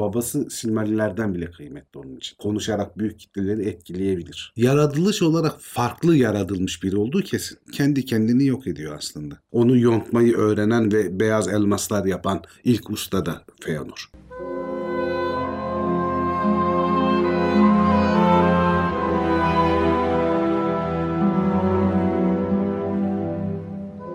babası Silmarillerden bile kıymetli onun için. Konuşarak büyük kitleleri etkileyebilir. Yaratılış olarak farklı yaratılmış biri olduğu kesin. Kendi kendini yok ediyor aslında. Onu yontmayı öğrenen ve beyaz elmaslar yapan ilk usta da Feanor.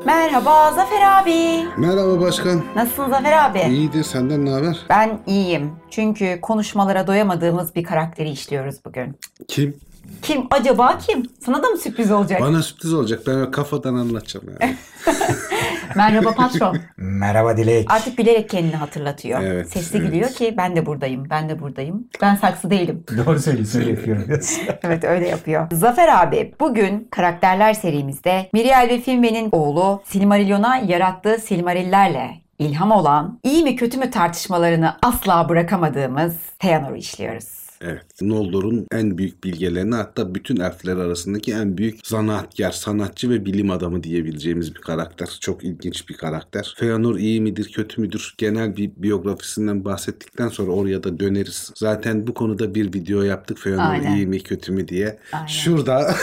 Merhaba Zafer abi. Merhaba başkan. Nasılsın Zafer abi? İyidir senden ne haber? Ben iyiyim. Çünkü konuşmalara doyamadığımız bir karakteri işliyoruz bugün. Kim? Kim? Acaba kim? Sana da mı sürpriz olacak? Bana sürpriz olacak. Ben kafadan anlatacağım yani. Merhaba patron. Merhaba Dilek. Artık bilerek kendini hatırlatıyor. Evet, Sesli evet. gülüyor ki ben de buradayım, ben de buradayım. Ben saksı değilim. Doğru söylüyorsun öyle yapıyorum evet öyle yapıyor. Zafer abi bugün karakterler serimizde Miriel ve Finwë'nin oğlu Silmarillion'a yarattığı Silmarillerle ilham olan iyi mi kötü mü tartışmalarını asla bırakamadığımız Feanor'u işliyoruz. Evet. Noldor'un en büyük bilgelerini hatta bütün elfler arasındaki en büyük zanaatkar, sanatçı ve bilim adamı diyebileceğimiz bir karakter. Çok ilginç bir karakter. Feanor iyi midir, kötü müdür? Genel bir biyografisinden bahsettikten sonra oraya da döneriz. Zaten bu konuda bir video yaptık. Feanor Aynen. iyi mi, kötü mü diye. Aynen. Şurada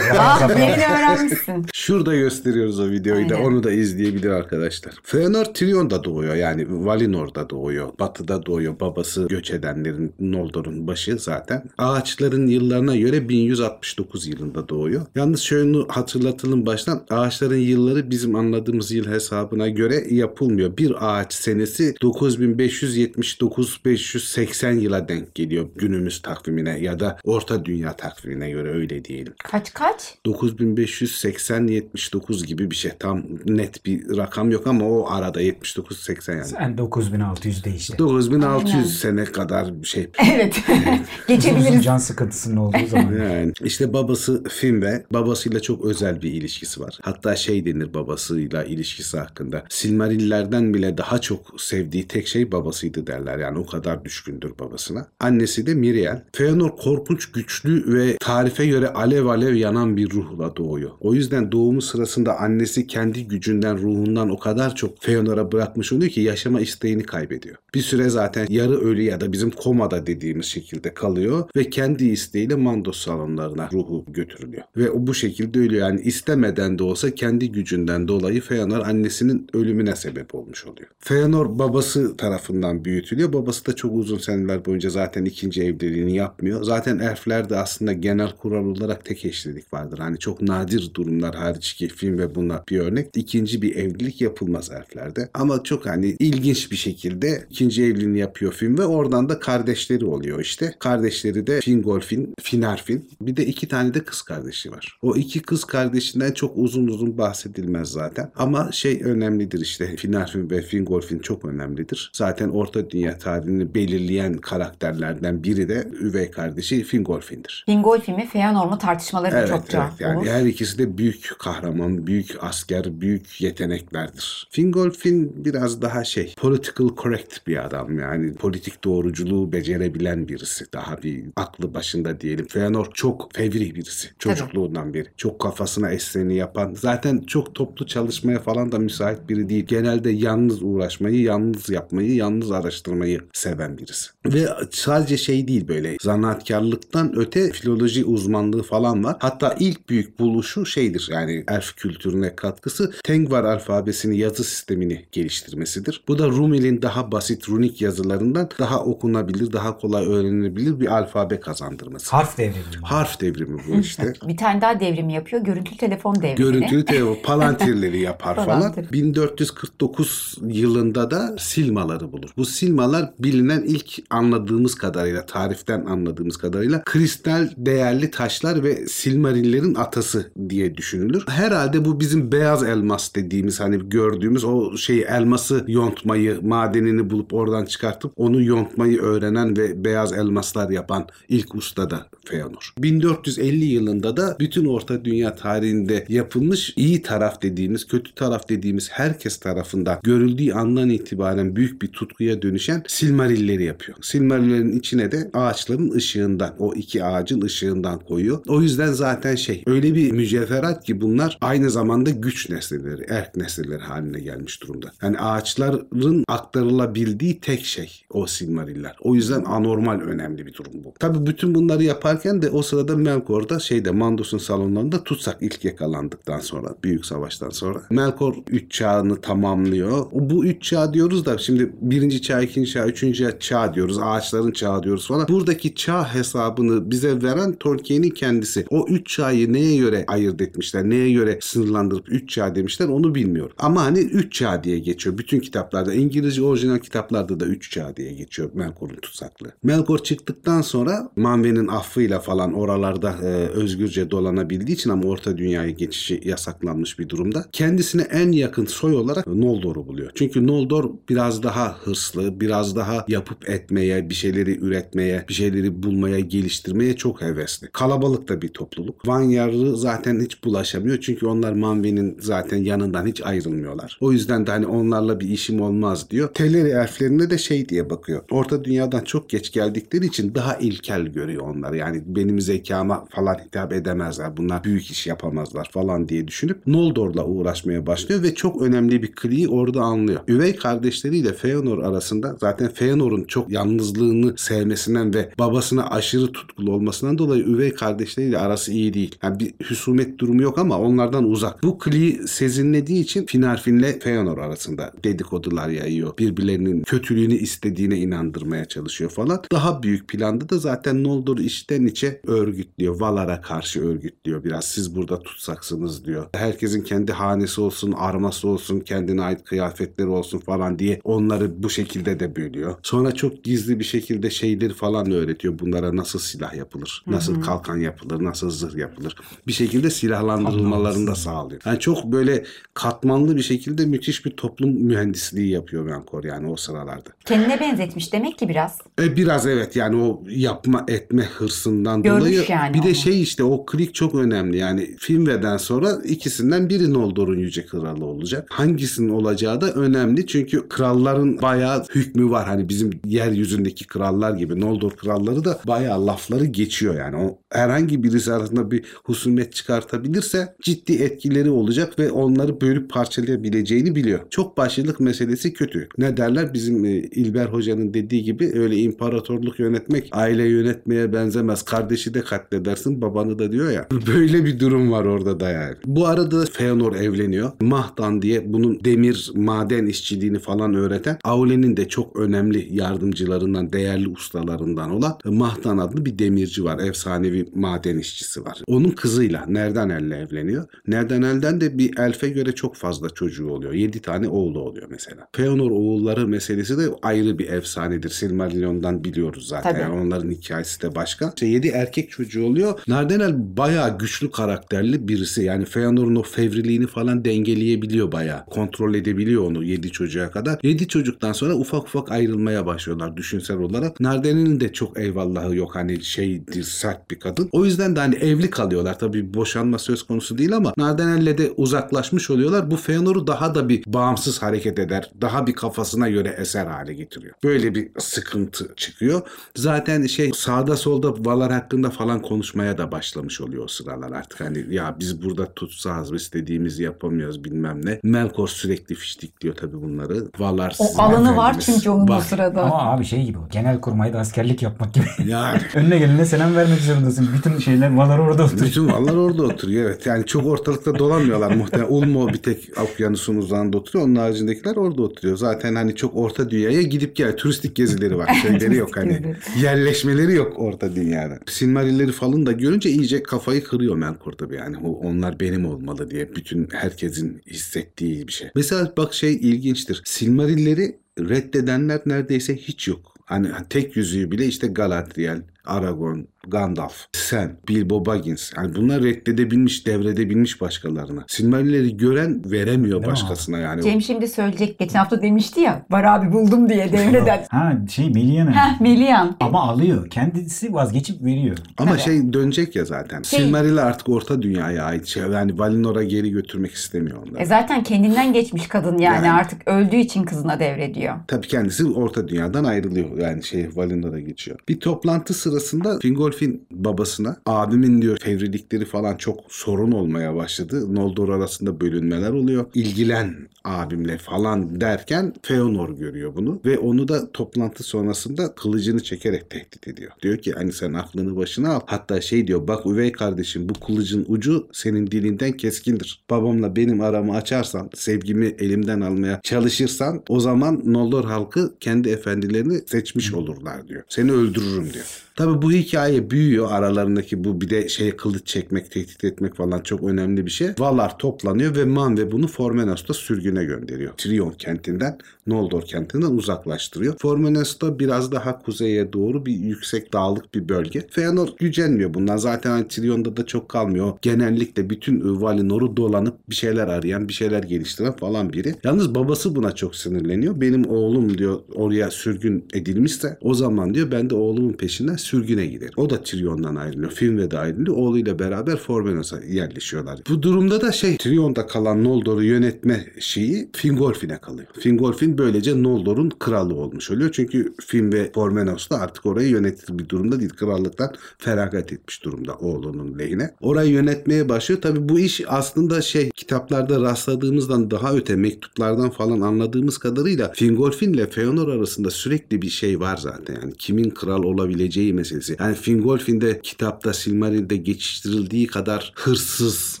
ah yerini öğrenmişsin. Şurada gösteriyoruz o videoyu da Aynen. onu da izleyebilir arkadaşlar. Feanor Trion'da doğuyor yani Valinor'da doğuyor. Batı'da doğuyor. Babası göç edenlerin Noldor'un başı zaten. Ağaçların yıllarına göre 1169 yılında doğuyor. Yalnız şöyle hatırlatalım baştan. Ağaçların yılları bizim anladığımız yıl hesabına göre yapılmıyor. Bir ağaç senesi 9579-580 yıla denk geliyor günümüz takvimine ya da Orta Dünya takvimine göre öyle diyelim. Kaç kaç? 9580-79 gibi bir şey. Tam net bir rakam yok ama o arada 79-80 yani. Sen 9600 de işte. 9600 Aynen. sene kadar bir şey. Evet. Uzun Geçebiliriz. can sıkıntısının olduğu zaman. Yani işte babası Finve babasıyla çok özel bir ilişkisi var. Hatta şey denir babasıyla ilişkisi hakkında. Silmarillerden bile daha çok sevdiği tek şey babasıydı derler. Yani o kadar düşkündür babasına. Annesi de Miriel. Feanor korkunç güçlü ve tarife göre alev alev yanan bir ruhla doğuyor. O yüzden doğumu sırasında annesi kendi gücünden, ruhundan o kadar çok Feanor'a bırakmış oluyor ki yaşama isteğini kaybediyor. Bir süre zaten yarı ölü ya da bizim komada dediğimiz şekilde kalıyor ve kendi isteğiyle Mandos salonlarına ruhu götürülüyor. Ve bu şekilde ölüyor. Yani istemeden de olsa kendi gücünden dolayı Feanor annesinin ölümüne sebep olmuş oluyor. Feanor babası tarafından büyütülüyor. Babası da çok uzun seneler boyunca zaten ikinci evliliğini yapmıyor. Zaten elflerde aslında genel kural olarak tek eşlilik vardır. Hani çok nadir durumlar hariç ki film ve buna bir örnek. İkinci bir evlilik yapılmaz elflerde. Ama çok hani ilginç bir şekilde ikinci evliliğini yapıyor film ve oradan da kardeşleri oluyor işte. Kardeşleri de Fingolfin, Finarfin. Bir de iki tane de kız kardeşi var. O iki kız kardeşinden çok uzun uzun bahsedilmez zaten. Ama şey önemlidir işte. Finarfin ve Fingolfin çok önemlidir. Zaten Orta Dünya tarihini belirleyen karakterlerden biri de üvey kardeşi Fingolfin'dir. Fingolfin mi Feanor mu tartışmaları da Evet, çokça evet. Yani olur. her ikisi de büyük kahraman, büyük asker, büyük yeteneklerdir. Fingolfin biraz daha şey, political correct bir adam yani politik doğruculuğu becerebilen birisi. Daha bir aklı başında diyelim. Feanor çok fevri birisi. Çocukluğundan beri. Çok kafasına eseni yapan. Zaten çok toplu çalışmaya falan da müsait biri değil. Genelde yalnız uğraşmayı, yalnız yapmayı, yalnız araştırmayı seven birisi. Ve sadece şey değil böyle zanaatkarlıktan öte filoloji uzmanlığı falan var. Hatta ilk büyük buluşu şeydir yani elf kültürüne katkısı Tengvar alfabesini yazı sistemini geliştirmesidir. Bu da Rumeli'nin daha basit runik yazılarından daha okunabilir, daha kolay öğrenilebilir bir alfabe kazandırması. Harf devrimi. Harf devrimi bu işte. Bir tane daha devrim yapıyor. Görüntülü telefon devrimini. Görüntülü telefon palantirleri yapar falan. Palantir. 1449 yılında da silmaları bulur. Bu silmalar bilinen ilk anladığımız kadarıyla, tariften anladığımız kadarıyla kristal değerli taşlar ve silmarillerin atası diye düşünülür. Herhalde bu bizim beyaz elmas dediğimiz hani gördüğümüz o şey elması yontmayı, madenini bulup oradan çıkartıp onu yontmayı öğrenen ve beyaz elmas elmaslar yapan ilk usta da Feanor. 1450 yılında da bütün Orta Dünya tarihinde yapılmış iyi taraf dediğimiz, kötü taraf dediğimiz herkes tarafından görüldüğü andan itibaren büyük bir tutkuya dönüşen Silmarilleri yapıyor. Silmarillerin içine de ağaçların ışığından, o iki ağacın ışığından koyuyor. O yüzden zaten şey öyle bir mücevherat ki bunlar aynı zamanda güç nesneleri, erk nesneleri haline gelmiş durumda. Yani ağaçların aktarılabildiği tek şey o Silmariller. O yüzden anormal önemli bir durum bu. Tabii bütün bunları yaparken de o sırada Melkor da şeyde Mandos'un salonlarında tutsak ilk yakalandıktan sonra büyük savaştan sonra. Melkor 3 çağını tamamlıyor. Bu 3 çağ diyoruz da şimdi birinci çağ, ikinci çağ, üçüncü çağ diyoruz. Ağaçların çağı diyoruz falan. Buradaki çağ hesabını bize veren Tolkien'in kendisi. O 3 çağı neye göre ayırt etmişler? Neye göre sınırlandırıp 3 çağ demişler onu bilmiyorum. Ama hani 3 çağ diye geçiyor. Bütün kitaplarda İngilizce orijinal kitaplarda da 3 çağ diye geçiyor Melkor'un tutsaklığı. Melkor çıktıktan sonra Manve'nin affıyla falan oralarda e, özgürce dolanabildiği için ama Orta Dünya'ya geçişi yasaklanmış bir durumda. Kendisine en yakın soy olarak Noldor'u buluyor. Çünkü Noldor biraz daha hırslı, biraz daha yapıp etmeye, bir şeyleri üretmeye, bir şeyleri bulmaya, geliştirmeye çok hevesli. Kalabalık da bir topluluk. Vanyarlı zaten hiç bulaşamıyor. Çünkü onlar Manve'nin zaten yanından hiç ayrılmıyorlar. O yüzden de hani onlarla bir işim olmaz diyor. Teleri elflerine de şey diye bakıyor. Orta dünyadan çok geç geldikleri için daha ilkel görüyor onlar. Yani benim zekama falan hitap edemezler. Bunlar büyük iş yapamazlar falan diye düşünüp Noldor'la uğraşmaya başlıyor ve çok önemli bir kliği orada anlıyor. Üvey kardeşleriyle Feanor arasında zaten Feanor'un çok yalnızlığını sevmesinden ve babasına aşırı tutkulu olmasından dolayı üvey kardeşleriyle arası iyi değil. Yani bir husumet durumu yok ama onlardan uzak. Bu kliği sezinlediği için Finarfin'le Feanor arasında dedikodular yayıyor. Birbirlerinin kötülüğünü istediğine inandırmaya çalışıyor falan. Daha büyük planda da zaten Noldor'u içten içe örgütlüyor. Valar'a karşı örgütlüyor biraz. Siz burada tutsaksınız diyor. Herkesin kendi hanesi olsun, arması olsun, kendine ait kıyafetleri olsun falan diye onları bu şekilde de bölüyor. Sonra çok gizli bir şekilde şeyleri falan öğretiyor. Bunlara nasıl silah yapılır, nasıl kalkan yapılır, nasıl zırh yapılır. Bir şekilde silahlandırılmalarını da sağlıyor. Yani çok böyle katmanlı bir şekilde müthiş bir toplum mühendisliği yapıyor Menkor yani o sıralarda. Kendine benzetmiş demek ki biraz. E, biraz evet yani o yapma etme hırsından Görmüş dolayı yani bir de onu. şey işte o klik çok önemli yani Finve'den sonra ikisinden biri Noldor'un yüce kralı olacak. Hangisinin olacağı da önemli çünkü kralların bayağı hükmü var hani bizim yeryüzündeki krallar gibi Noldor kralları da bayağı lafları geçiyor yani o herhangi birisi arasında bir husumet çıkartabilirse ciddi etkileri olacak ve onları bölüp parçalayabileceğini biliyor. Çok başlılık meselesi kötü. Ne derler bizim e, İlber Hoca'nın dediği gibi öyle imparatorluk yönetmek aile yönetmeye benzemez. Kardeşi de katledersin babanı da diyor ya. Böyle bir durum var orada da yani. Bu arada Feanor evleniyor. Mahdan diye bunun demir maden işçiliğini falan öğreten Aule'nin de çok önemli yardımcılarından, değerli ustalarından olan Mahdan adlı bir demirci var. Efsanevi maden işçisi var. Onun kızıyla Nerdanel'le evleniyor. Nerdanel'den de bir elfe göre çok fazla çocuğu oluyor. 7 tane oğlu oluyor mesela. Feanor oğulları meselesi de ayrı bir efsanedir. Silmarillion'dan biliyoruz zaten. Tabii. Yani onların hikayesi de başka. İşte 7 erkek çocuğu oluyor. Nardanel bayağı güçlü karakterli birisi. Yani Feanor'un o fevriliğini falan dengeleyebiliyor bayağı. Kontrol edebiliyor onu 7 çocuğa kadar. 7 çocuktan sonra ufak ufak ayrılmaya başlıyorlar düşünsel olarak. Nardanel'in de çok eyvallahı yok. Hani şeydir sert bir kadın. O yüzden de hani evli kalıyorlar. Tabii boşanma söz konusu değil ama Nardanel'le de uzaklaşmış oluyorlar. Bu Feanor'u daha da bir bağımsız hareket eder. Daha bir kafasına göre eser hale getiriyor. Böyle bir sıkıntı çıkıyor. Zaten şey sağda solda Valar hakkında falan konuşmaya da başlamış oluyor o sıralar artık. Hani ya biz burada tutsağız istediğimizi yapamıyoruz bilmem ne. Melkor sürekli fiştikliyor tabii bunları. Valar O alanı var çünkü onun o Bak, sırada. Ama abi şey gibi o, genel kurmayda askerlik yapmak gibi. Yani Önüne gelene selam vermek zorundasın. Bütün şeyler valar orada oturuyor. Bütün Vallar orada oturuyor evet. Yani çok ortalıkta dolanmıyorlar muhtemelen. Ulmo bir tek okyanusun uzağında oturuyor. Onun haricindekiler orada oturuyor. Zaten hani çok orta dünyaya gidip gel. Turistik gezileri var. Şeyleri yok hani. Yerleşmeleri yok orta dünyada. Silmarilleri falan da görünce iyice kafayı kırıyor Melkor tabii yani. Onlar benim olmalı diye. Bütün herkesin hissettiği bir şey. Mesela bak şey ilginçtir. Silmarilleri reddedenler neredeyse hiç yok. Hani tek yüzüğü bile işte Galadriel, Aragorn, Gandalf, Sam, Bilbo Baggins. Yani bunlar reddedebilmiş, devredebilmiş başkalarına. Silmarilleri gören veremiyor mi? başkasına yani. Cem şimdi söyleyecek. Geçen hafta demişti ya. Var abi buldum diye devreden. Ha şey Meliana. Heh Melian. Ama alıyor. Kendisi vazgeçip veriyor. Ama Tabii. şey dönecek ya zaten. Şey- Silmaril artık orta dünyaya ait şey. Yani Valinor'a geri götürmek istemiyor onları. E zaten kendinden geçmiş kadın yani, Yani. artık öldüğü için kızına devrediyor. Tabii kendisi orta dünyadan ayrılıyor. Yani şey Valinor'a geçiyor. Bir toplantı sırasında Fingolfin babasına abimin diyor fevrilikleri falan çok sorun olmaya başladı. Noldor arasında bölünmeler oluyor. İlgilen abimle falan derken Feanor görüyor bunu ve onu da toplantı sonrasında kılıcını çekerek tehdit ediyor. Diyor ki hani sen aklını başına al. Hatta şey diyor bak üvey kardeşim bu kılıcın ucu senin dilinden keskindir. Babamla benim aramı açarsan, sevgimi elimden almaya çalışırsan o zaman Noldor halkı kendi efendilerini seçmiş olurlar diyor. Seni öldürürüm diyor. Tabi bu hikaye büyüyor aralarındaki bu bir de şey kılıç çekmek, tehdit etmek falan çok önemli bir şey. Valar toplanıyor ve Manve bunu Formenos'ta sürgüne gönderiyor. Trion kentinden, Noldor kentinden uzaklaştırıyor. Formenos'ta biraz daha kuzeye doğru bir yüksek dağlık bir bölge. Feanor gücenmiyor bundan. Zaten hani Trion'da da çok kalmıyor. Genellikle bütün Valinor'u dolanıp bir şeyler arayan, bir şeyler geliştiren falan biri. Yalnız babası buna çok sinirleniyor. Benim oğlum diyor oraya sürgün edilmişse o zaman diyor ben de oğlumun peşinden sürgüne giderim. O da Trion'dan ayrılıyor. Finwë ayrılıyor. Oğluyla beraber Formenos'a yerleşiyorlar. Bu durumda da şey Trion'da kalan Noldor'u yönetme şeyi Fingolfin'e kalıyor. Fingolfin böylece Noldor'un kralı olmuş oluyor. Çünkü Fin ve Formenos da artık orayı yönetir bir durumda değil. Krallıktan feragat etmiş durumda oğlunun lehine. Orayı yönetmeye başlıyor. Tabi bu iş aslında şey kitaplarda rastladığımızdan daha öte mektuplardan falan anladığımız kadarıyla Fingolfin ile Feanor arasında sürekli bir şey var zaten. Yani kimin kral olabileceği meselesi. Yani Fingolfin de kitapta Silmaril'de geçiştirildiği kadar hırsız,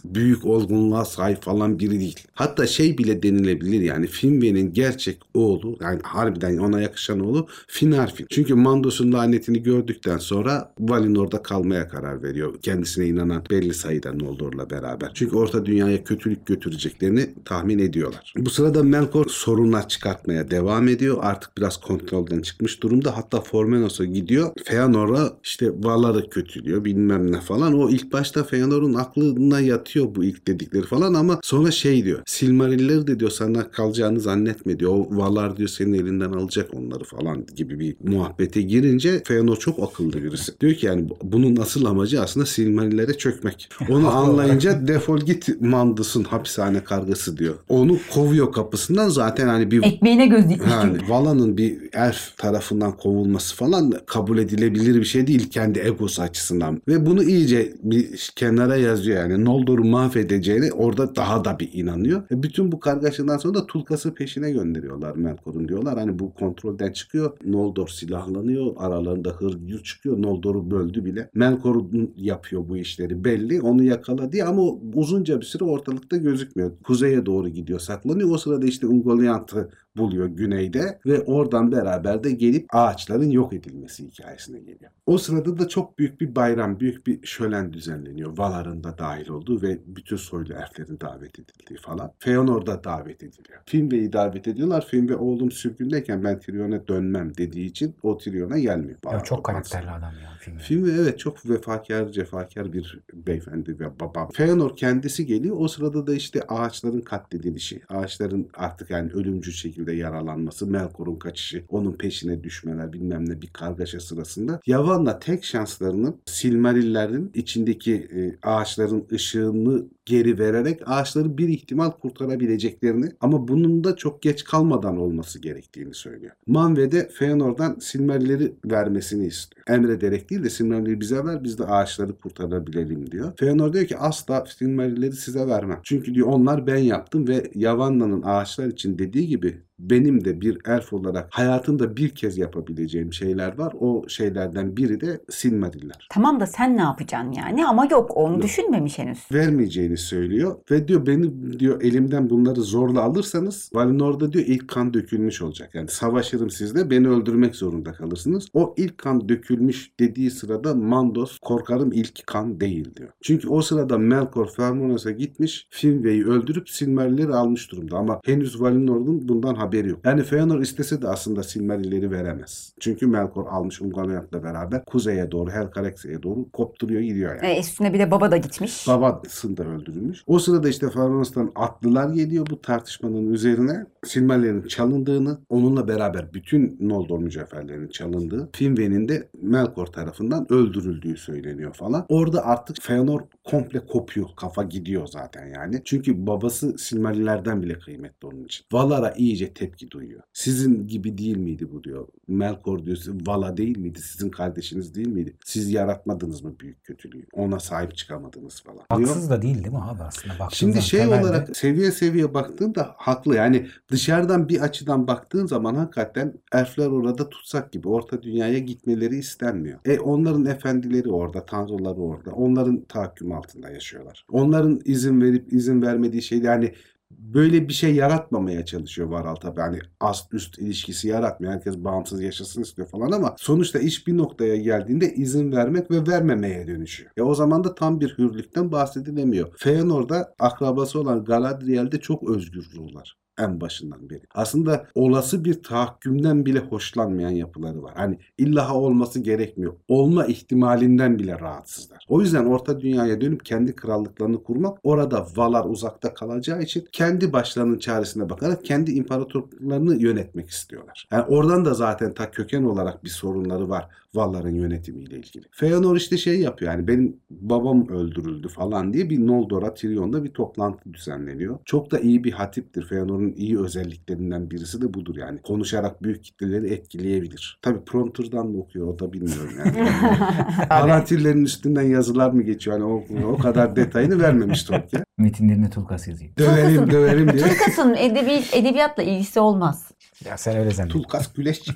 büyük olgunluğa sahip falan biri değil. Hatta şey bile denilebilir yani Finwë'nin gerçek oğlu yani harbiden ona yakışan oğlu Finarfin. Çünkü Mandos'un lanetini gördükten sonra Valinor'da kalmaya karar veriyor. Kendisine inanan belli sayıda Noldor'la beraber. Çünkü orta dünyaya kötülük götüreceklerini tahmin ediyorlar. Bu sırada Melkor sorunlar çıkartmaya devam ediyor. Artık biraz kontrolden çıkmış durumda. Hatta Formenos'a gidiyor. Feanor'a işte Valar'ı kötülüyor bilmem ne falan. O ilk başta Feanor'un aklına yatıyor bu ilk dedikleri falan ama sonra şey diyor. Silmarilleri de diyor sana kalacağını zannetme diyor. O Valar diyor senin elinden alacak onları falan gibi bir muhabbete girince Feanor çok akıllı birisi. Diyor ki yani bunun asıl amacı aslında Silmarillere çökmek. Onu anlayınca defol git Mandus'un hapishane kargası diyor. Onu kovuyor kapısından zaten hani bir Ekmeğine göz dikmiş yani. Vala'nın bir elf tarafından kovulması falan kabul edilebilir bir şey değil kendi egosu açısından. Ve bunu iyice bir kenara yazıyor yani Noldor'u mahvedeceğini orada daha da bir inanıyor. E bütün bu kargaşadan sonra da Tulkas'ı peşine gönderiyorlar Melkor'un diyorlar. Hani bu kontrolden çıkıyor. Noldor silahlanıyor. Aralarında hırgür çıkıyor. Noldor'u böldü bile. Melkor'un yapıyor bu işleri belli. Onu yakaladı ama o uzunca bir süre ortalıkta gözükmüyor. Kuzeye doğru gidiyor saklanıyor. O sırada işte Ungoliant'ı buluyor güneyde ve oradan beraber de gelip ağaçların yok edilmesi hikayesine geliyor. O sırada da çok büyük bir bayram, büyük bir şölen düzenleniyor. Valar'ın da dahil olduğu ve bütün soylu elflerin davet edildiği falan. Feanor da davet ediliyor. Finwë'yi davet ediyorlar. Finwë oğlum sürgündeyken ben Tyrion'a dönmem dediği için o Tyrion'a gelmiyor. Ya çok karakterli adam ya filmi. Filmi evet çok vefakar, cefakar bir beyefendi ve baba. Feanor kendisi geliyor. O sırada da işte ağaçların katledilişi, ağaçların artık yani ölümcül şekilde yaralanması, Melkor'un kaçışı, onun peşine düşmeler bilmem ne bir kargaşa sırasında Yavan'la tek şanslarının Silmarillerin içindeki e, ağaçların ışığını geri vererek ağaçları bir ihtimal kurtarabileceklerini ama bunun da çok geç kalmadan olması gerektiğini söylüyor. Manve de Feanor'dan Silmarilleri vermesini istiyor. Emrederek değil de Silmarilleri bize ver biz de ağaçları kurtarabilelim diyor. Feanor diyor ki asla Silmarilleri size vermem. Çünkü diyor onlar ben yaptım ve Yavanna'nın ağaçlar için dediği gibi benim de bir elf olarak hayatımda bir kez yapabileceğim şeyler var. O şeylerden biri de Silmariller. Tamam da sen ne yapacaksın yani? Ama yok onu Yok. düşünmemiş henüz. vermeyeceğini söylüyor ve diyor beni diyor elimden bunları zorla alırsanız Valinor'da diyor ilk kan dökülmüş olacak. Yani savaşırım sizle beni öldürmek zorunda kalırsınız. O ilk kan dökülmüş dediği sırada Mandos korkarım ilk kan değil diyor. Çünkü o sırada Melkor Fermonos'a gitmiş Finwë'yi öldürüp Silmarilleri almış durumda ama henüz Valinor'un bundan haberi haberi yok. Yani Feanor istese de aslında Silmarilleri veremez. Çünkü Melkor almış Ungoliant'la beraber kuzeye doğru Helcarax'e doğru kopturuyor gidiyor yani. E, üstüne bir de baba da gitmiş. Babası da öldürülmüş. O sırada işte Faranos'tan atlılar geliyor bu tartışmanın üzerine. Silmarillerin çalındığını, onunla beraber bütün Noldor mücevherlerinin çalındığı, Finwë'nin de Melkor tarafından öldürüldüğü söyleniyor falan. Orada artık Feanor komple kopuyor. Kafa gidiyor zaten yani. Çünkü babası Silmarillerden bile kıymetli onun için. Valar'a iyice tepki duyuyor. Sizin gibi değil miydi bu diyor. Melkor diyor Vala değil miydi? Sizin kardeşiniz değil miydi? Siz yaratmadınız mı büyük kötülüğü? Ona sahip çıkamadınız falan. diyor. Haksız da değil değil mi abi aslında? Baktığın Şimdi şey temelde- olarak seviye seviye baktığında haklı. Yani dışarıdan bir açıdan baktığın zaman hakikaten elfler orada tutsak gibi orta dünyaya gitmeleri istenmiyor. E onların efendileri orada, tanrıları orada. Onların tahakküm altında yaşıyorlar. Onların izin verip izin vermediği şey yani böyle bir şey yaratmamaya çalışıyor Varal tabii. Hani ast üst ilişkisi yaratmıyor. Herkes bağımsız yaşasın istiyor falan ama sonuçta iş bir noktaya geldiğinde izin vermek ve vermemeye dönüşüyor. Ya o zaman da tam bir hürlükten bahsedilemiyor. Feanor'da akrabası olan Galadriel'de çok özgür ruhlar en başından beri. Aslında olası bir tahakkümden bile hoşlanmayan yapıları var. Hani illaha olması gerekmiyor. Olma ihtimalinden bile rahatsızlar. O yüzden orta dünyaya dönüp kendi krallıklarını kurmak orada Valar uzakta kalacağı için kendi başlarının çaresine bakarak kendi imparatorluklarını yönetmek istiyorlar. Yani oradan da zaten ta köken olarak bir sorunları var Valar'ın yönetimiyle ilgili. Feanor işte şey yapıyor yani benim babam öldürüldü falan diye bir Noldor'a Tyrion'da bir toplantı düzenleniyor. Çok da iyi bir hatiptir. Feanor'un iyi özelliklerinden birisi de budur yani. Konuşarak büyük kitleleri etkileyebilir. Tabii prompterdan mı okuyor o da bilmiyorum yani. Parantillerin üstünden yazılar mı geçiyor? Hani o, o kadar detayını vermemiş Tolkien. Metinlerine Tulkas yazıyor. Döverim döverim diye. Tulkas'ın edebi, edebiyatla ilgisi olmaz. Ya sen öyle zannet. Tulkas güleşçi.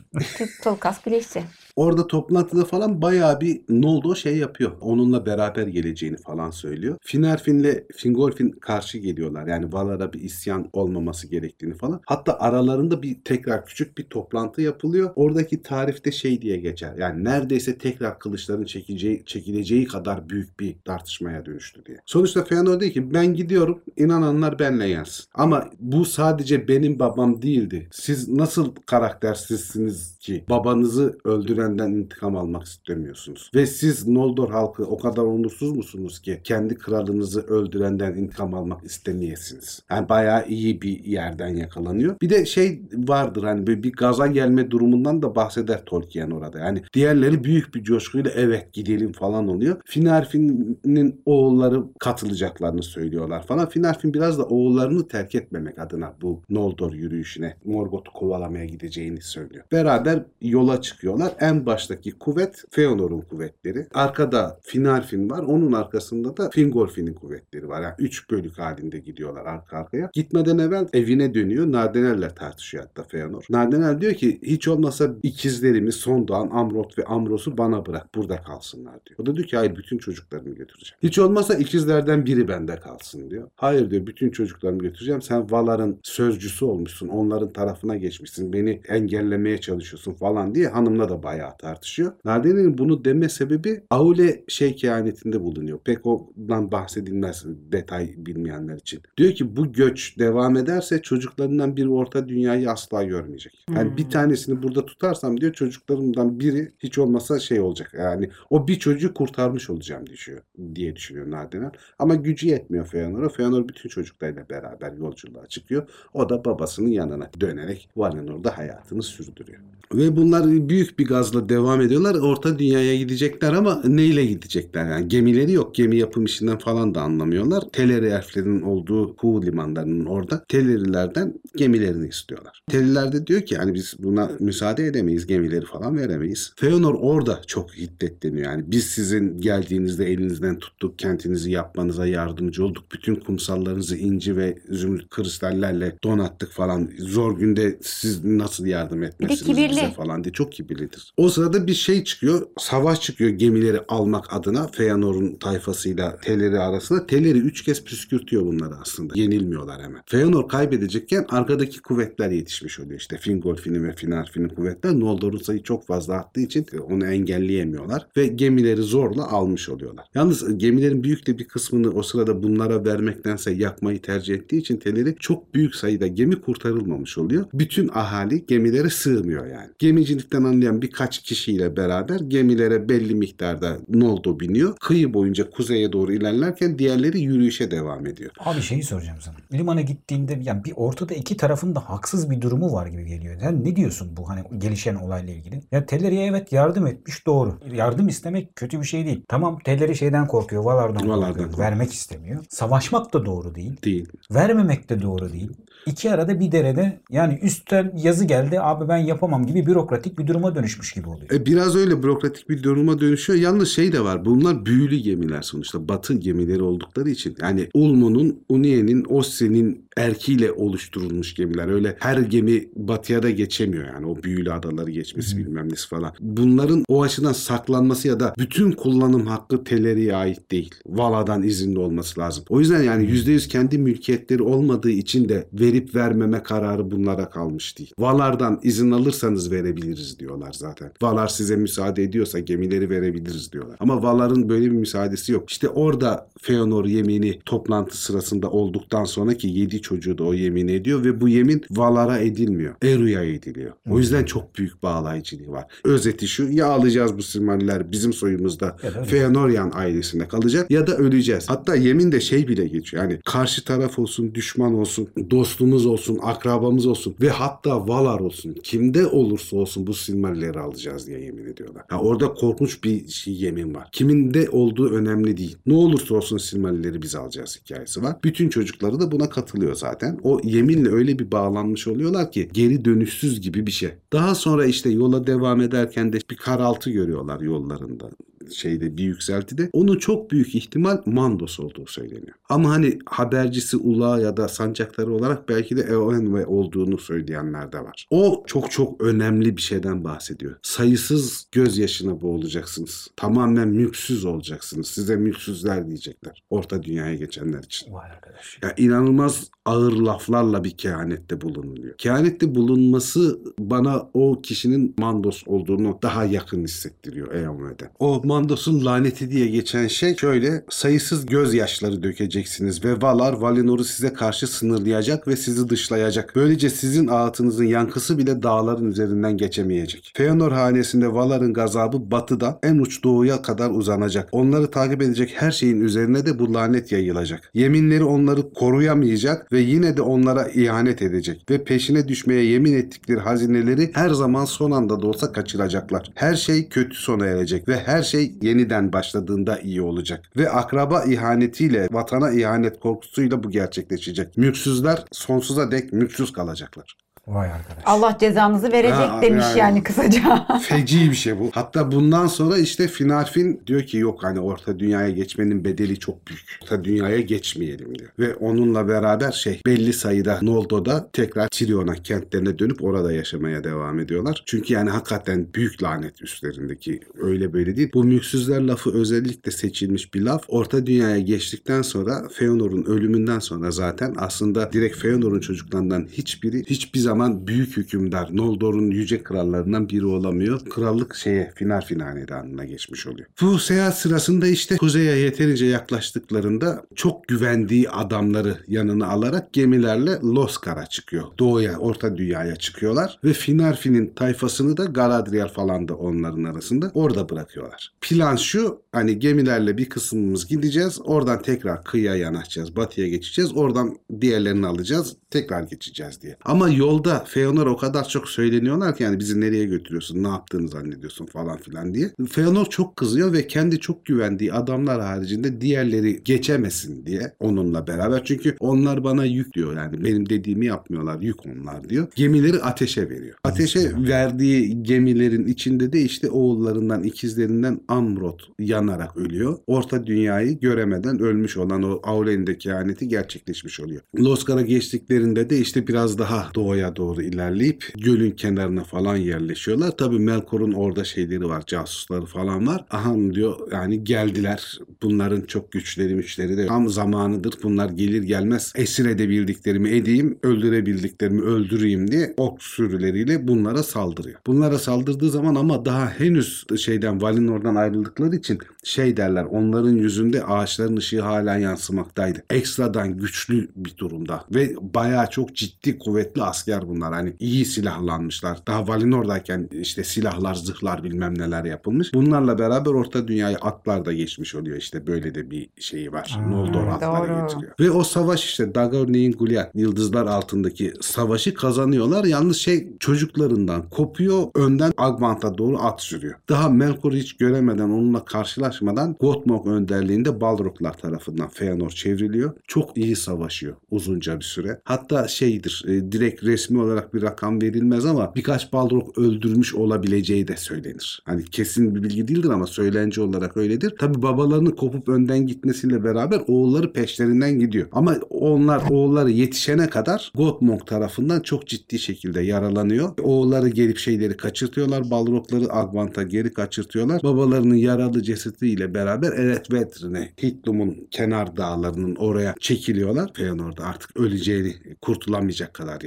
Tulkas güleşçi. Orada toplantıda falan bayağı bir Noldo şey yapıyor. Onunla beraber geleceğini falan söylüyor. Finarfin'le Fingolfin karşı geliyorlar. Yani Valar'a bir isyan olmaması gerektiğini falan. Hatta aralarında bir tekrar küçük bir toplantı yapılıyor. Oradaki tarifte şey diye geçer. Yani neredeyse tekrar kılıçların çekileceği, çekileceği kadar büyük bir tartışmaya dönüştü diye. Sonuçta Fëanor diyor ki ben gidiyorum inananlar benle yensin. Ama bu sadece benim babam değildi. Siz nasıl karaktersizsiniz ki babanızı öldürenden intikam almak istemiyorsunuz? Ve siz Noldor halkı o kadar onursuz musunuz ki kendi kralınızı öldürenden intikam almak istemeyesiniz? Yani bayağı iyi bir yerden yakalanıyor. Bir de şey vardır hani bir, bir gaza gelme durumundan da bahseder Tolkien orada. Yani diğerleri büyük bir coşkuyla evet gidelim falan oluyor. Finarfin'in oğulları katılacaklarını söylüyorlar falan. Finarfin biraz da oğullarını terk etmemek adına bu Noldor yürüyüşüne Morgoth'u kovalamaya gideceğini söylüyor. Beraber yola çıkıyorlar. En baştaki kuvvet Feanor'un kuvvetleri. Arkada Finarfin var. Onun arkasında da Fingolfin'in kuvvetleri var. Yani üç bölük halinde gidiyorlar arka arkaya. Gitmeden evvel evine dönüyor. Nardener'ler tartışıyor hatta Feanor. Nardener diyor ki hiç olmasa ikizlerimi Sondoğan, Amrot ve Amros'u bana bırak. Burada kalsınlar diyor. O da diyor ki hayır bütün çocuklarımı götüreceğim. Hiç olmazsa ikizlerden biri bende kalsın diyor. Hayır diyor bütün çocuklarımı götüreceğim. Sen Valar'ın sözcüsü olmuşsun. Onların tarafına geçmişsin. Beni engellemeye çalışıyorsun falan diye hanımla da bayağı tartışıyor. Nardener'in bunu deme sebebi Aule şey kehanetinde bulunuyor. Pek ondan bahsedilmez detay bilmeyenler için. Diyor ki bu göç devam ederse çocuklarından biri orta dünyayı asla görmeyecek. Yani Hmm. bir tanesini burada tutarsam diyor çocuklarımdan biri hiç olmasa şey olacak. Yani o bir çocuğu kurtarmış olacağım düşüyor diye düşünüyor Nardener. Ama gücü yetmiyor Feanor'a. Feanor bütün çocuklarıyla beraber yolculuğa çıkıyor. O da babasının yanına dönerek Valinor'da hayatını sürdürüyor. Ve bunlar büyük bir gazla devam ediyorlar. Orta dünyaya gidecekler ama neyle gidecekler? Yani gemileri yok. Gemi yapım işinden falan da anlamıyorlar. Teleri elflerin olduğu Hu limanlarının orada Telerilerden gemilerini istiyorlar. Teleriler de diyor ki hani biz buna müsaade edemeyiz. Gemileri falan veremeyiz. Feanor orada çok hiddetleniyor. Yani biz sizin geldiğinizde elinizden tuttuk. Kentinizi yapmanıza yardımcı olduk. Bütün kumsallarınızı inci ve zümrüt kristallerle donattık falan. Zor günde siz nasıl yardım Bir de etmezsiniz? kibirli Kibirli. falan diye çok kibirlidir. O sırada bir şey çıkıyor. Savaş çıkıyor gemileri almak adına Feanor'un tayfasıyla Teleri arasında. Teleri üç kez püskürtüyor bunları aslında. Yenilmiyorlar hemen. Feanor kaybedecekken arkadaki kuvvetler yetişmiş oluyor. İşte Fingolfin'in ve Finarfin'in kuvvetler Noldor'un sayı çok fazla arttığı için onu engelleyemiyorlar. Ve gemileri zorla almış oluyorlar. Yalnız gemilerin büyük de bir kısmını o sırada bunlara vermektense yakmayı tercih ettiği için Teleri çok büyük sayıda gemi kurtarılmamış oluyor. Bütün ahali gemilere sığmıyor yani. Gemicilikten anlayan birkaç kişiyle beraber gemilere belli miktarda Noldo biniyor. Kıyı boyunca kuzeye doğru ilerlerken diğerleri yürüyüşe devam ediyor. Abi şeyi soracağım sana. Limana gittiğinde yani bir ortada iki tarafın da haksız bir durumu var gibi geliyor. Sen ne diyorsun bu hani gelişen olayla ilgili? Ya Telleri'ye evet yardım etmiş doğru. Yardım istemek kötü bir şey değil. Tamam Telleri şeyden korkuyor. Valar'dan Valar'dan korkuyor. korkuyor. Vermek istemiyor. Savaşmak da doğru değil. Değil. Vermemek de doğru değil. İki arada bir derede yani üstten yazı geldi abi ben yapamam gibi bürokratik bir duruma dönüşmüş gibi oluyor. E, biraz öyle bürokratik bir duruma dönüşüyor. Yalnız şey de var. Bunlar büyülü gemiler sonuçta. Batı gemileri oldukları için. Yani Ulmo'nun, Uniye'nin, Osse'nin erkiyle oluşturulmuş gemiler. Öyle her gemi batıya da geçemiyor yani. O büyülü adaları geçmesi bilmem nesi falan. Bunların o açıdan saklanması ya da bütün kullanım hakkı Teleri'ye ait değil. Vala'dan izinli olması lazım. O yüzden yani %100 kendi mülkiyetleri olmadığı için de verip vermeme kararı bunlara kalmış değil. Valar'dan izin alırsanız verebiliriz diyorlar zaten. Valar size müsaade ediyorsa gemileri verebiliriz diyorlar. Ama Valar'ın böyle bir müsaadesi yok. İşte orada Feanor yemini toplantı sırasında olduktan sonra ki yedi çocuğu da o yemin ediyor ve bu yemin Valar'a edilmiyor. Eru'ya ediliyor. O yüzden çok büyük bağlayıcılığı var. Özeti şu ya alacağız bu Silmariller bizim soyumuzda. Feanorian ailesinde kalacak ya da öleceğiz. Hatta yemin de şey bile geçiyor. Yani karşı taraf olsun, düşman olsun, dostumuz olsun, akrabamız olsun ve hatta Valar olsun. Kimde olursa olsun bu Silmarilleri alacağız diye yemin ediyorlar. Ya orada korkunç bir şey yemin var. Kiminde olduğu önemli değil. Ne olursa olsun Silmarilleri biz alacağız hikayesi var. Bütün çocukları da buna katılıyor zaten. O yeminle öyle bir bağlanmış oluyorlar ki geri dönüşsüz gibi bir şey. Daha sonra işte yola devam ederken de bir karaltı görüyorlar yollarında şeyde bir yükseltide. Onun çok büyük ihtimal Mandos olduğu söyleniyor. Ama hani habercisi Ula ya da sancakları olarak belki de Eohenwe olduğunu söyleyenler de var. O çok çok önemli bir şeyden bahsediyor. Sayısız gözyaşına boğulacaksınız. Tamamen mülksüz olacaksınız. Size mülksüzler diyecekler. Orta dünyaya geçenler için. Vay arkadaş. Ya inanılmaz ağır laflarla bir kehanette bulunuluyor. Kehanette bulunması bana o kişinin Mandos olduğunu daha yakın hissettiriyor Eohenwe'den. O Mandos'un laneti diye geçen şey şöyle sayısız gözyaşları dökeceksiniz ve Valar Valinor'u size karşı sınırlayacak ve sizi dışlayacak. Böylece sizin ağıtınızın yankısı bile dağların üzerinden geçemeyecek. Feanor hanesinde Valar'ın gazabı batıda en uç doğuya kadar uzanacak. Onları takip edecek her şeyin üzerine de bu lanet yayılacak. Yeminleri onları koruyamayacak ve yine de onlara ihanet edecek ve peşine düşmeye yemin ettikleri hazineleri her zaman son anda da olsa kaçıracaklar. Her şey kötü sona erecek ve her şey yeniden başladığında iyi olacak. Ve akraba ihanetiyle, vatana ihanet korkusuyla bu gerçekleşecek. Mülksüzler sonsuza dek mülksüz kalacaklar. Vay arkadaş. Allah cezanızı verecek Ha, demiş yani. yani kısaca. Feci bir şey bu. Hatta bundan sonra işte Finarfin diyor ki yok hani orta dünyaya geçmenin bedeli çok büyük. Orta dünyaya geçmeyelim diyor. Ve onunla beraber şey belli sayıda Noldor'da tekrar Tirion'a kentlerine dönüp orada yaşamaya devam ediyorlar. Çünkü yani hakikaten büyük lanet üstlerindeki öyle böyle değil. Bu mülksüzler lafı özellikle seçilmiş bir laf. Orta dünyaya geçtikten sonra Feanor'un ölümünden sonra zaten aslında direkt Feanor'un çocuklarından hiçbiri hiçbir zaman büyük hükümdar Noldor'un yüce krallarından biri olamıyor. Krallık şeye Finarfin hanedanına geçmiş oluyor. Bu seyahat sırasında işte kuzeye yeterince yaklaştıklarında çok güvendiği adamları yanına alarak gemilerle Loskar'a çıkıyor. Doğuya, Orta Dünya'ya çıkıyorlar ve Finarfin'in tayfasını da Galadriel falan da onların arasında orada bırakıyorlar. Plan şu hani gemilerle bir kısmımız gideceğiz. Oradan tekrar kıyıya yanaşacağız. Batıya geçeceğiz. Oradan diğerlerini alacağız. Tekrar geçeceğiz diye. Ama yolda Feanor o kadar çok söyleniyorlar ki yani bizi nereye götürüyorsun? Ne yaptığını zannediyorsun falan filan diye. Feanor çok kızıyor ve kendi çok güvendiği adamlar haricinde diğerleri geçemesin diye onunla beraber. Çünkü onlar bana yük diyor yani benim dediğimi yapmıyorlar. Yük onlar diyor. Gemileri ateşe veriyor. Ateşe verdiği gemilerin içinde de işte oğullarından ikizlerinden Amrot yanarak ölüyor. Orta dünyayı göremeden ölmüş olan o Aulen'deki kehaneti gerçekleşmiş oluyor. Loskar'a geçtiklerinde de işte biraz daha doğuya doğru ilerleyip gölün kenarına falan yerleşiyorlar. Tabii Melkor'un orada şeyleri var, casusları falan var. Aha diyor yani geldiler. Bunların çok güçleri güçleri de tam zamanıdır. Bunlar gelir gelmez esir edebildiklerimi edeyim, öldürebildiklerimi öldüreyim diye ok sürüleriyle bunlara saldırıyor. Bunlara saldırdığı zaman ama daha henüz şeyden Valinor'dan ayrıldıkları için şey derler onların yüzünde ağaçların ışığı hala yansımaktaydı. Ekstradan güçlü bir durumda ve bayağı çok ciddi kuvvetli asker bunlar. Hani iyi silahlanmışlar. Daha Valinor'dayken işte silahlar, zırhlar bilmem neler yapılmış. Bunlarla beraber Orta Dünya'yı atlar da geçmiş oluyor. İşte böyle de bir şeyi var. Hmm, Noldor atları doğru. getiriyor. Ve o savaş işte Dagorne'in Goliath yıldızlar altındaki savaşı kazanıyorlar. Yalnız şey çocuklarından kopuyor. Önden Agvant'a doğru at sürüyor. Daha Melkor'u hiç göremeden onunla karşılaşmadan Gottmog önderliğinde Balroglar tarafından Feanor çevriliyor. Çok iyi savaşıyor uzunca bir süre. Hatta şeydir e, direkt resmi olarak bir rakam verilmez ama birkaç Balrog öldürmüş olabileceği de söylenir. Hani kesin bir bilgi değildir ama söylence olarak öyledir. Tabi babalarının kopup önden gitmesiyle beraber oğulları peşlerinden gidiyor. Ama onlar oğulları yetişene kadar Gottmog tarafından çok ciddi şekilde yaralanıyor. Oğulları gelip şeyleri kaçırtıyorlar. Balrogları Agvant'a geri kaçırtıyorlar. Babalarının yaralı cesediyle beraber Eretvedrin'e Hitlum'un kenar dağlarının oraya çekiliyorlar. Feanor'da artık öleceğini, kurtulamayacak kadar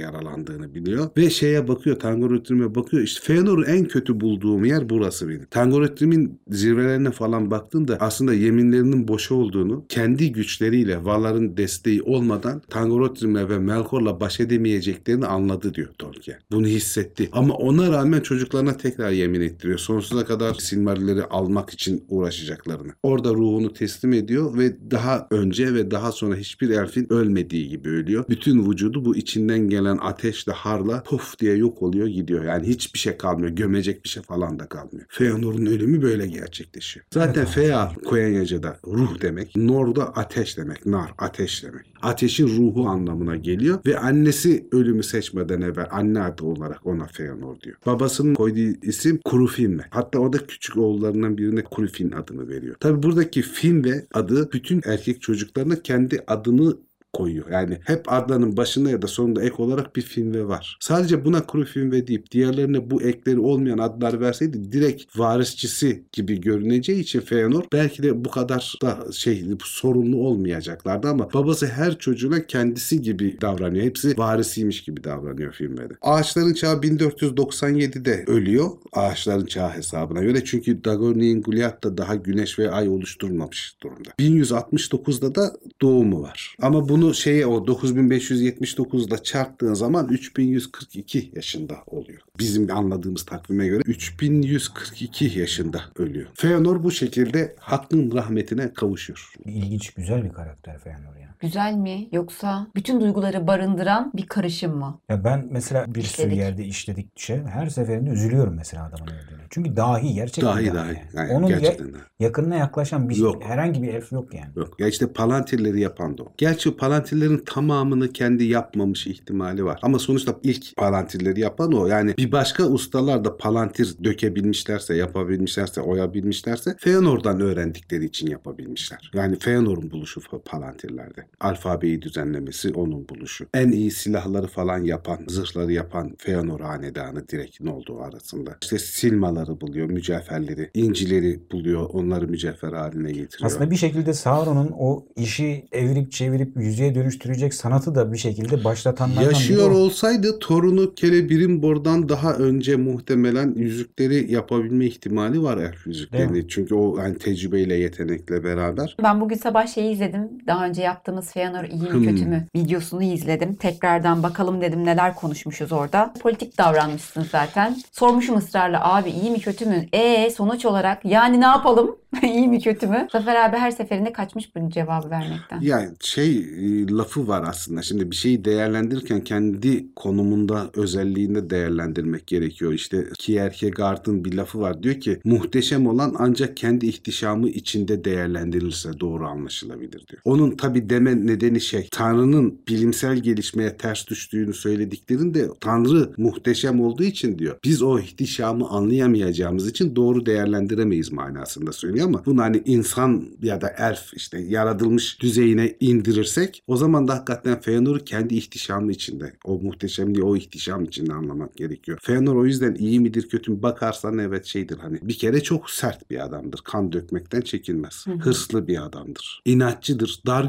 yaralandığını biliyor. Ve şeye bakıyor, Tangorotrim'e bakıyor. İşte Feanor'u en kötü bulduğum yer burası benim. Tangorotrim'in zirvelerine falan baktığında aslında yeminlerinin boş olduğunu, kendi güçleriyle Valar'ın desteği olmadan Tangorotrim'le ve Melkor'la baş edemeyeceklerini anladı diyor Tolkien. Bunu hissetti. Ama ona rağmen çocuklarına tekrar yemin ettiriyor. Sonsuza kadar Silmarilleri almak için uğraşacaklarını. Orada ruhunu teslim ediyor ve daha önce ve daha sonra hiçbir elfin ölmediği gibi ölüyor. Bütün vücudu bu içinden gelen ateşle harla puf diye yok oluyor gidiyor. Yani hiçbir şey kalmıyor. Gömecek bir şey falan da kalmıyor. Feanor'un ölümü böyle gerçekleşiyor. Zaten Fea Koyenyaca'da ruh demek. Nor'da ateş demek. Nar ateş demek. Ateşin ruhu anlamına geliyor ve annesi ölümü seçmeden evvel anne adı olarak ona Feanor diyor. Babasının koyduğu isim Kurufinme. Hatta o da küçük oğullarından birine Kurufin adını veriyor. Tabi buradaki Finve adı bütün erkek çocuklarına kendi adını koyuyor. Yani hep adlarının başında ya da sonunda ek olarak bir filmve var. Sadece buna kuru filmve deyip diğerlerine bu ekleri olmayan adlar verseydi direkt varisçisi gibi görüneceği için Feanor belki de bu kadar da şey sorunlu olmayacaklardı ama babası her çocuğuna kendisi gibi davranıyor. Hepsi varisiymiş gibi davranıyor filmde. Ağaçların çağı 1497'de ölüyor. Ağaçların çağı hesabına göre. Çünkü Dagorni'nin Goliath'ta daha güneş ve ay oluşturulmamış durumda. 1169'da da doğumu var. Ama bunu şeye o 9579'da çarptığın zaman 3142 yaşında oluyor. Bizim anladığımız takvime göre 3142 yaşında ölüyor. Feanor bu şekilde hakkın rahmetine kavuşuyor. İlginç, güzel bir karakter Feanor ya. Güzel mi yoksa bütün duyguları barındıran bir karışım mı? Ya ben mesela bir sürü İşledik. yerde işledik şey her seferinde üzülüyorum mesela adamın öldüğüne. Çünkü dahi gerçekten Dahi dahi. Yani Onun ya- gerçekten dahi. yakınına yaklaşan bir Yok. herhangi bir elf yok yani. Yok. Ya işte Palantirleri yapan da o. Gerçi Palantirlerin tamamını kendi yapmamış ihtimali var. Ama sonuçta ilk Palantirleri yapan o. Yani bir başka ustalar da Palantir dökebilmişlerse, yapabilmişlerse, oyabilmişlerse Feanor'dan öğrendikleri için yapabilmişler. Yani Feanor'un buluşu Palantirlerde. Alfabeyi düzenlemesi onun buluşu. En iyi silahları falan yapan, zırhları yapan Feanor hanedanı direkt ne olduğu arasında. İşte silmaları buluyor, mücevherleri, incileri buluyor, onları mücevher haline getiriyor. Aslında bir şekilde Sauron'un o işi evirip çevirip yüzeye dönüştürecek sanatı da bir şekilde başlatanlardan biri Yaşıyor o. olsaydı torunu Celebrimbor'dan daha önce muhtemelen yüzükleri yapabilme ihtimali var elf yüzüklerini. Çünkü o yani tecrübeyle yetenekle beraber. Ben bugün sabah şeyi izledim. Daha önce yaptığımız Feanor iyi mi Hmm. kötü mü videosunu izledim. Tekrardan bakalım dedim neler konuşmuşuz orada. Politik davranmışsın zaten. Sormuşum ısrarla abi iyi mi kötü mü? E sonuç olarak yani ne yapalım? iyi mi kötü mü? Zafer abi her seferinde kaçmış bu cevabı vermekten. Yani şey e, lafı var aslında. Şimdi bir şeyi değerlendirirken kendi konumunda özelliğinde değerlendirmek gerekiyor. İşte Kierkegaard'ın bir lafı var. Diyor ki muhteşem olan ancak kendi ihtişamı içinde değerlendirilirse doğru anlaşılabilir diyor. Onun tabi deme nedeni şey Tanrı'nın bilimsel gelişmeye ters düştüğünü söylediklerinde Tanrı muhteşem olduğu için diyor. Biz o ihtişamı anlayamayacağımız için doğru değerlendiremeyiz manasında söylüyor ama bunu hani insan ya da elf işte yaratılmış düzeyine indirirsek o zaman da hakikaten Feanor'u kendi ihtişamı içinde o muhteşemliği o ihtişam içinde anlamak gerekiyor. Feanor o yüzden iyi midir kötü mü bakarsan evet şeydir hani bir kere çok sert bir adamdır. Kan dökmekten çekinmez. Hı hı. Hırslı bir adamdır. İnatçıdır. Dar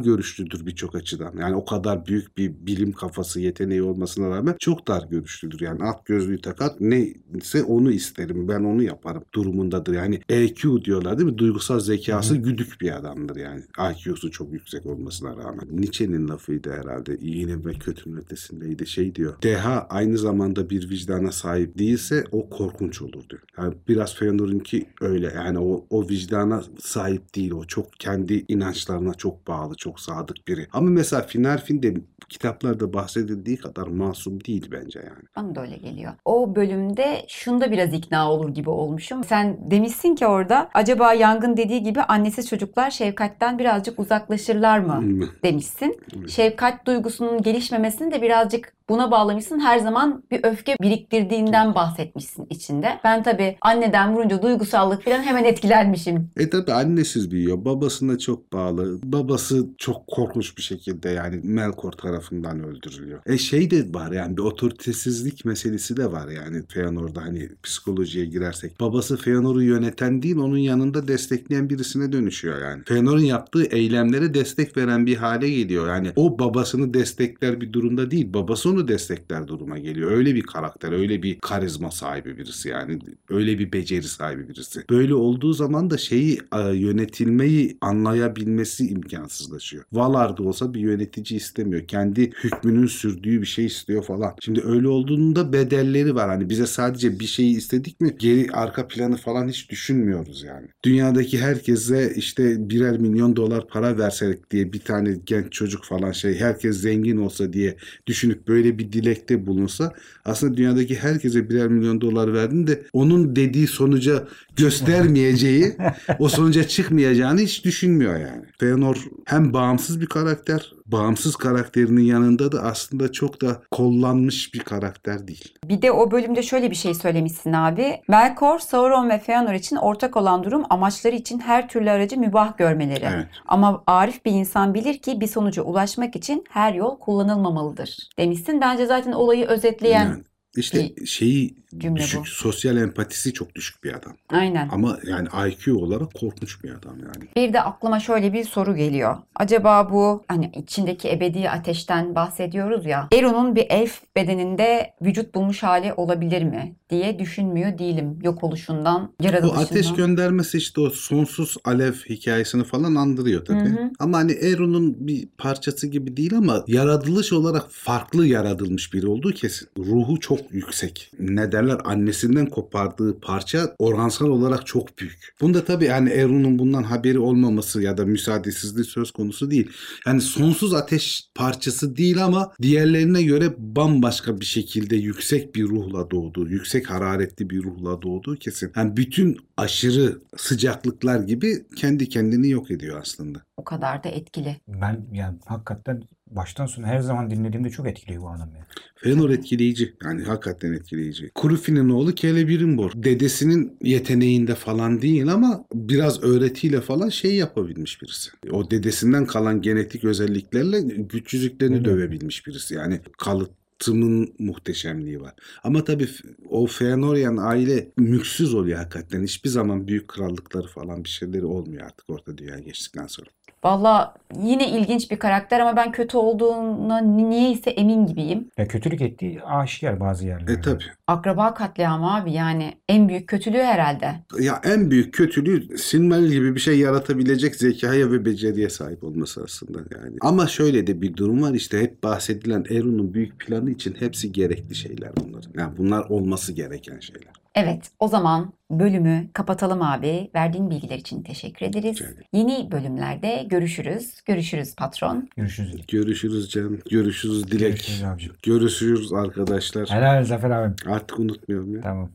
görüşlüdür birçok açıdan. Yani o kadar büyük bir bilim kafası yeteneği olmasına rağmen çok dar görüşlüdür. Yani at gözlüğü takar neyse onu isterim ben onu yaparım durumundadır. Yani EQ diyorlar değil mi? Duygusal zekası güdük bir adamdır yani. IQ'su çok yüksek olmasına rağmen. Nietzsche'nin lafıydı herhalde. İyinin ve kötünün ötesindeydi. Şey diyor. Deha aynı zamanda bir vicdana sahip değilse o korkunç olur diyor. Yani biraz Feanor'unki öyle. Yani o, o vicdana sahip değil. O çok kendi inançlarına çok bağlı, çok sadık biri. Ama mesela final filmde kitaplarda bahsedildiği kadar masum değil bence yani. Bana da öyle geliyor. O bölümde şunda biraz ikna olur gibi olmuşum. Sen demişsin ki orada acaba Yangın dediği gibi annesiz çocuklar şefkatten birazcık uzaklaşırlar mı demişsin. Evet. Şefkat duygusunun gelişmemesini de birazcık buna bağlamışsın. Her zaman bir öfke biriktirdiğinden bahsetmişsin içinde. Ben tabii anneden vurunca duygusallık falan hemen etkilenmişim. E tabi annesiz büyüyor. Babasına çok bağlı. Babası çok korkunç bir şekilde yani Melkor tarafından öldürülüyor. E şey de var yani bir otoritesizlik meselesi de var yani Feanor'da hani psikolojiye girersek. Babası Feanor'u yöneten değil onun yanında destekleyen birisine dönüşüyor yani. Feanor'un yaptığı eylemlere destek veren bir hale geliyor. Yani o babasını destekler bir durumda değil. Babası onu destekler duruma geliyor. Öyle bir karakter, öyle bir karizma sahibi birisi yani. Öyle bir beceri sahibi birisi. Böyle olduğu zaman da şeyi e, yönetilmeyi anlayabilmesi imkansızlaşıyor. Valar da olsa bir yönetici istemiyor. Kendi hükmünün sürdüğü bir şey istiyor falan. Şimdi öyle olduğunda bedelleri var. Hani bize sadece bir şeyi istedik mi geri arka planı falan hiç düşünmüyoruz yani. Dünyadaki herkese işte birer milyon dolar para versek diye bir tane genç çocuk falan şey herkes zengin olsa diye düşünüp böyle bir dilekte bulunsa aslında dünyadaki herkese birer milyon dolar verdin de onun dediği sonuca göstermeyeceği o sonuca çıkmayacağını hiç düşünmüyor yani. Feanor hem bağımsız bir karakter bağımsız karakterinin yanında da aslında çok da kollanmış bir karakter değil. Bir de o bölümde şöyle bir şey söylemişsin abi. Melkor, Sauron ve Feanor için ortak olan durum amaçları için her türlü aracı mübah görmeleri. Evet. Ama arif bir insan bilir ki bir sonuca ulaşmak için her yol kullanılmamalıdır demişsin. Bence zaten olayı özetleyen Yani işte şeyi cümle düşük, bu. sosyal empatisi çok düşük bir adam. aynen. Ama yani IQ olarak korkunç bir adam yani. Bir de aklıma şöyle bir soru geliyor. Acaba bu hani içindeki ebedi ateşten bahsediyoruz ya. Eron'un bir elf bedeninde vücut bulmuş hali olabilir mi diye düşünmüyor değilim. Yok oluşundan, Bu yaratılışından. ateş göndermesi işte o sonsuz alev hikayesini falan andırıyor tabii. Hı hı. Ama hani Eron'un bir parçası gibi değil ama yaratılış olarak farklı yaratılmış biri olduğu kesin. Ruhu çok yüksek. Ne derler annesinden kopardığı parça oransal olarak çok büyük. Bunda tabii yani Eron'un bundan haberi olmaması ya da müsaadesizliği söz konusu değil. Yani sonsuz ateş parçası değil ama diğerlerine göre bambaşka bir şekilde yüksek bir ruhla doğdu. Yüksek hararetli bir ruhla doğduğu kesin. Yani bütün aşırı sıcaklıklar gibi kendi kendini yok ediyor aslında. O kadar da etkili. Ben yani hakikaten baştan sona her zaman dinlediğimde çok etkiliyor bu adam ya. Fëanor etkileyici. Yani hakikaten etkileyici. Kurufi'nin oğlu Celebrimbor. Dedesinin yeteneğinde falan değil ama biraz öğretiyle falan şey yapabilmiş birisi. O dedesinden kalan genetik özelliklerle güç yüzüklerini Öyle. dövebilmiş birisi. Yani kalıtımın muhteşemliği var. Ama tabii o Feanorian aile mülksüz oluyor hakikaten. Hiçbir zaman büyük krallıkları falan bir şeyleri olmuyor artık orta dünya geçtikten sonra. Valla yine ilginç bir karakter ama ben kötü olduğuna niyeyse emin gibiyim. Ya kötülük ettiği aşikar bazı yerlerde. E tabii. Akraba katliamı abi yani en büyük kötülüğü herhalde. Ya en büyük kötülüğü Silmaril gibi bir şey yaratabilecek zekaya ve beceriye sahip olması aslında yani. Ama şöyle de bir durum var işte hep bahsedilen Eron'un büyük planı için hepsi gerekli şeyler bunlar. Yani bunlar olması gereken şeyler. Evet o zaman bölümü kapatalım abi. Verdiğin bilgiler için teşekkür ederiz. Ederim. Yeni bölümlerde görüşürüz. Görüşürüz patron. Görüşürüz. Görüşürüz Can. Görüşürüz Dilek. Görüşürüz abicim. Görüşürüz arkadaşlar. Helal Zafer abim. Artık unutmuyorum ya. Tamam.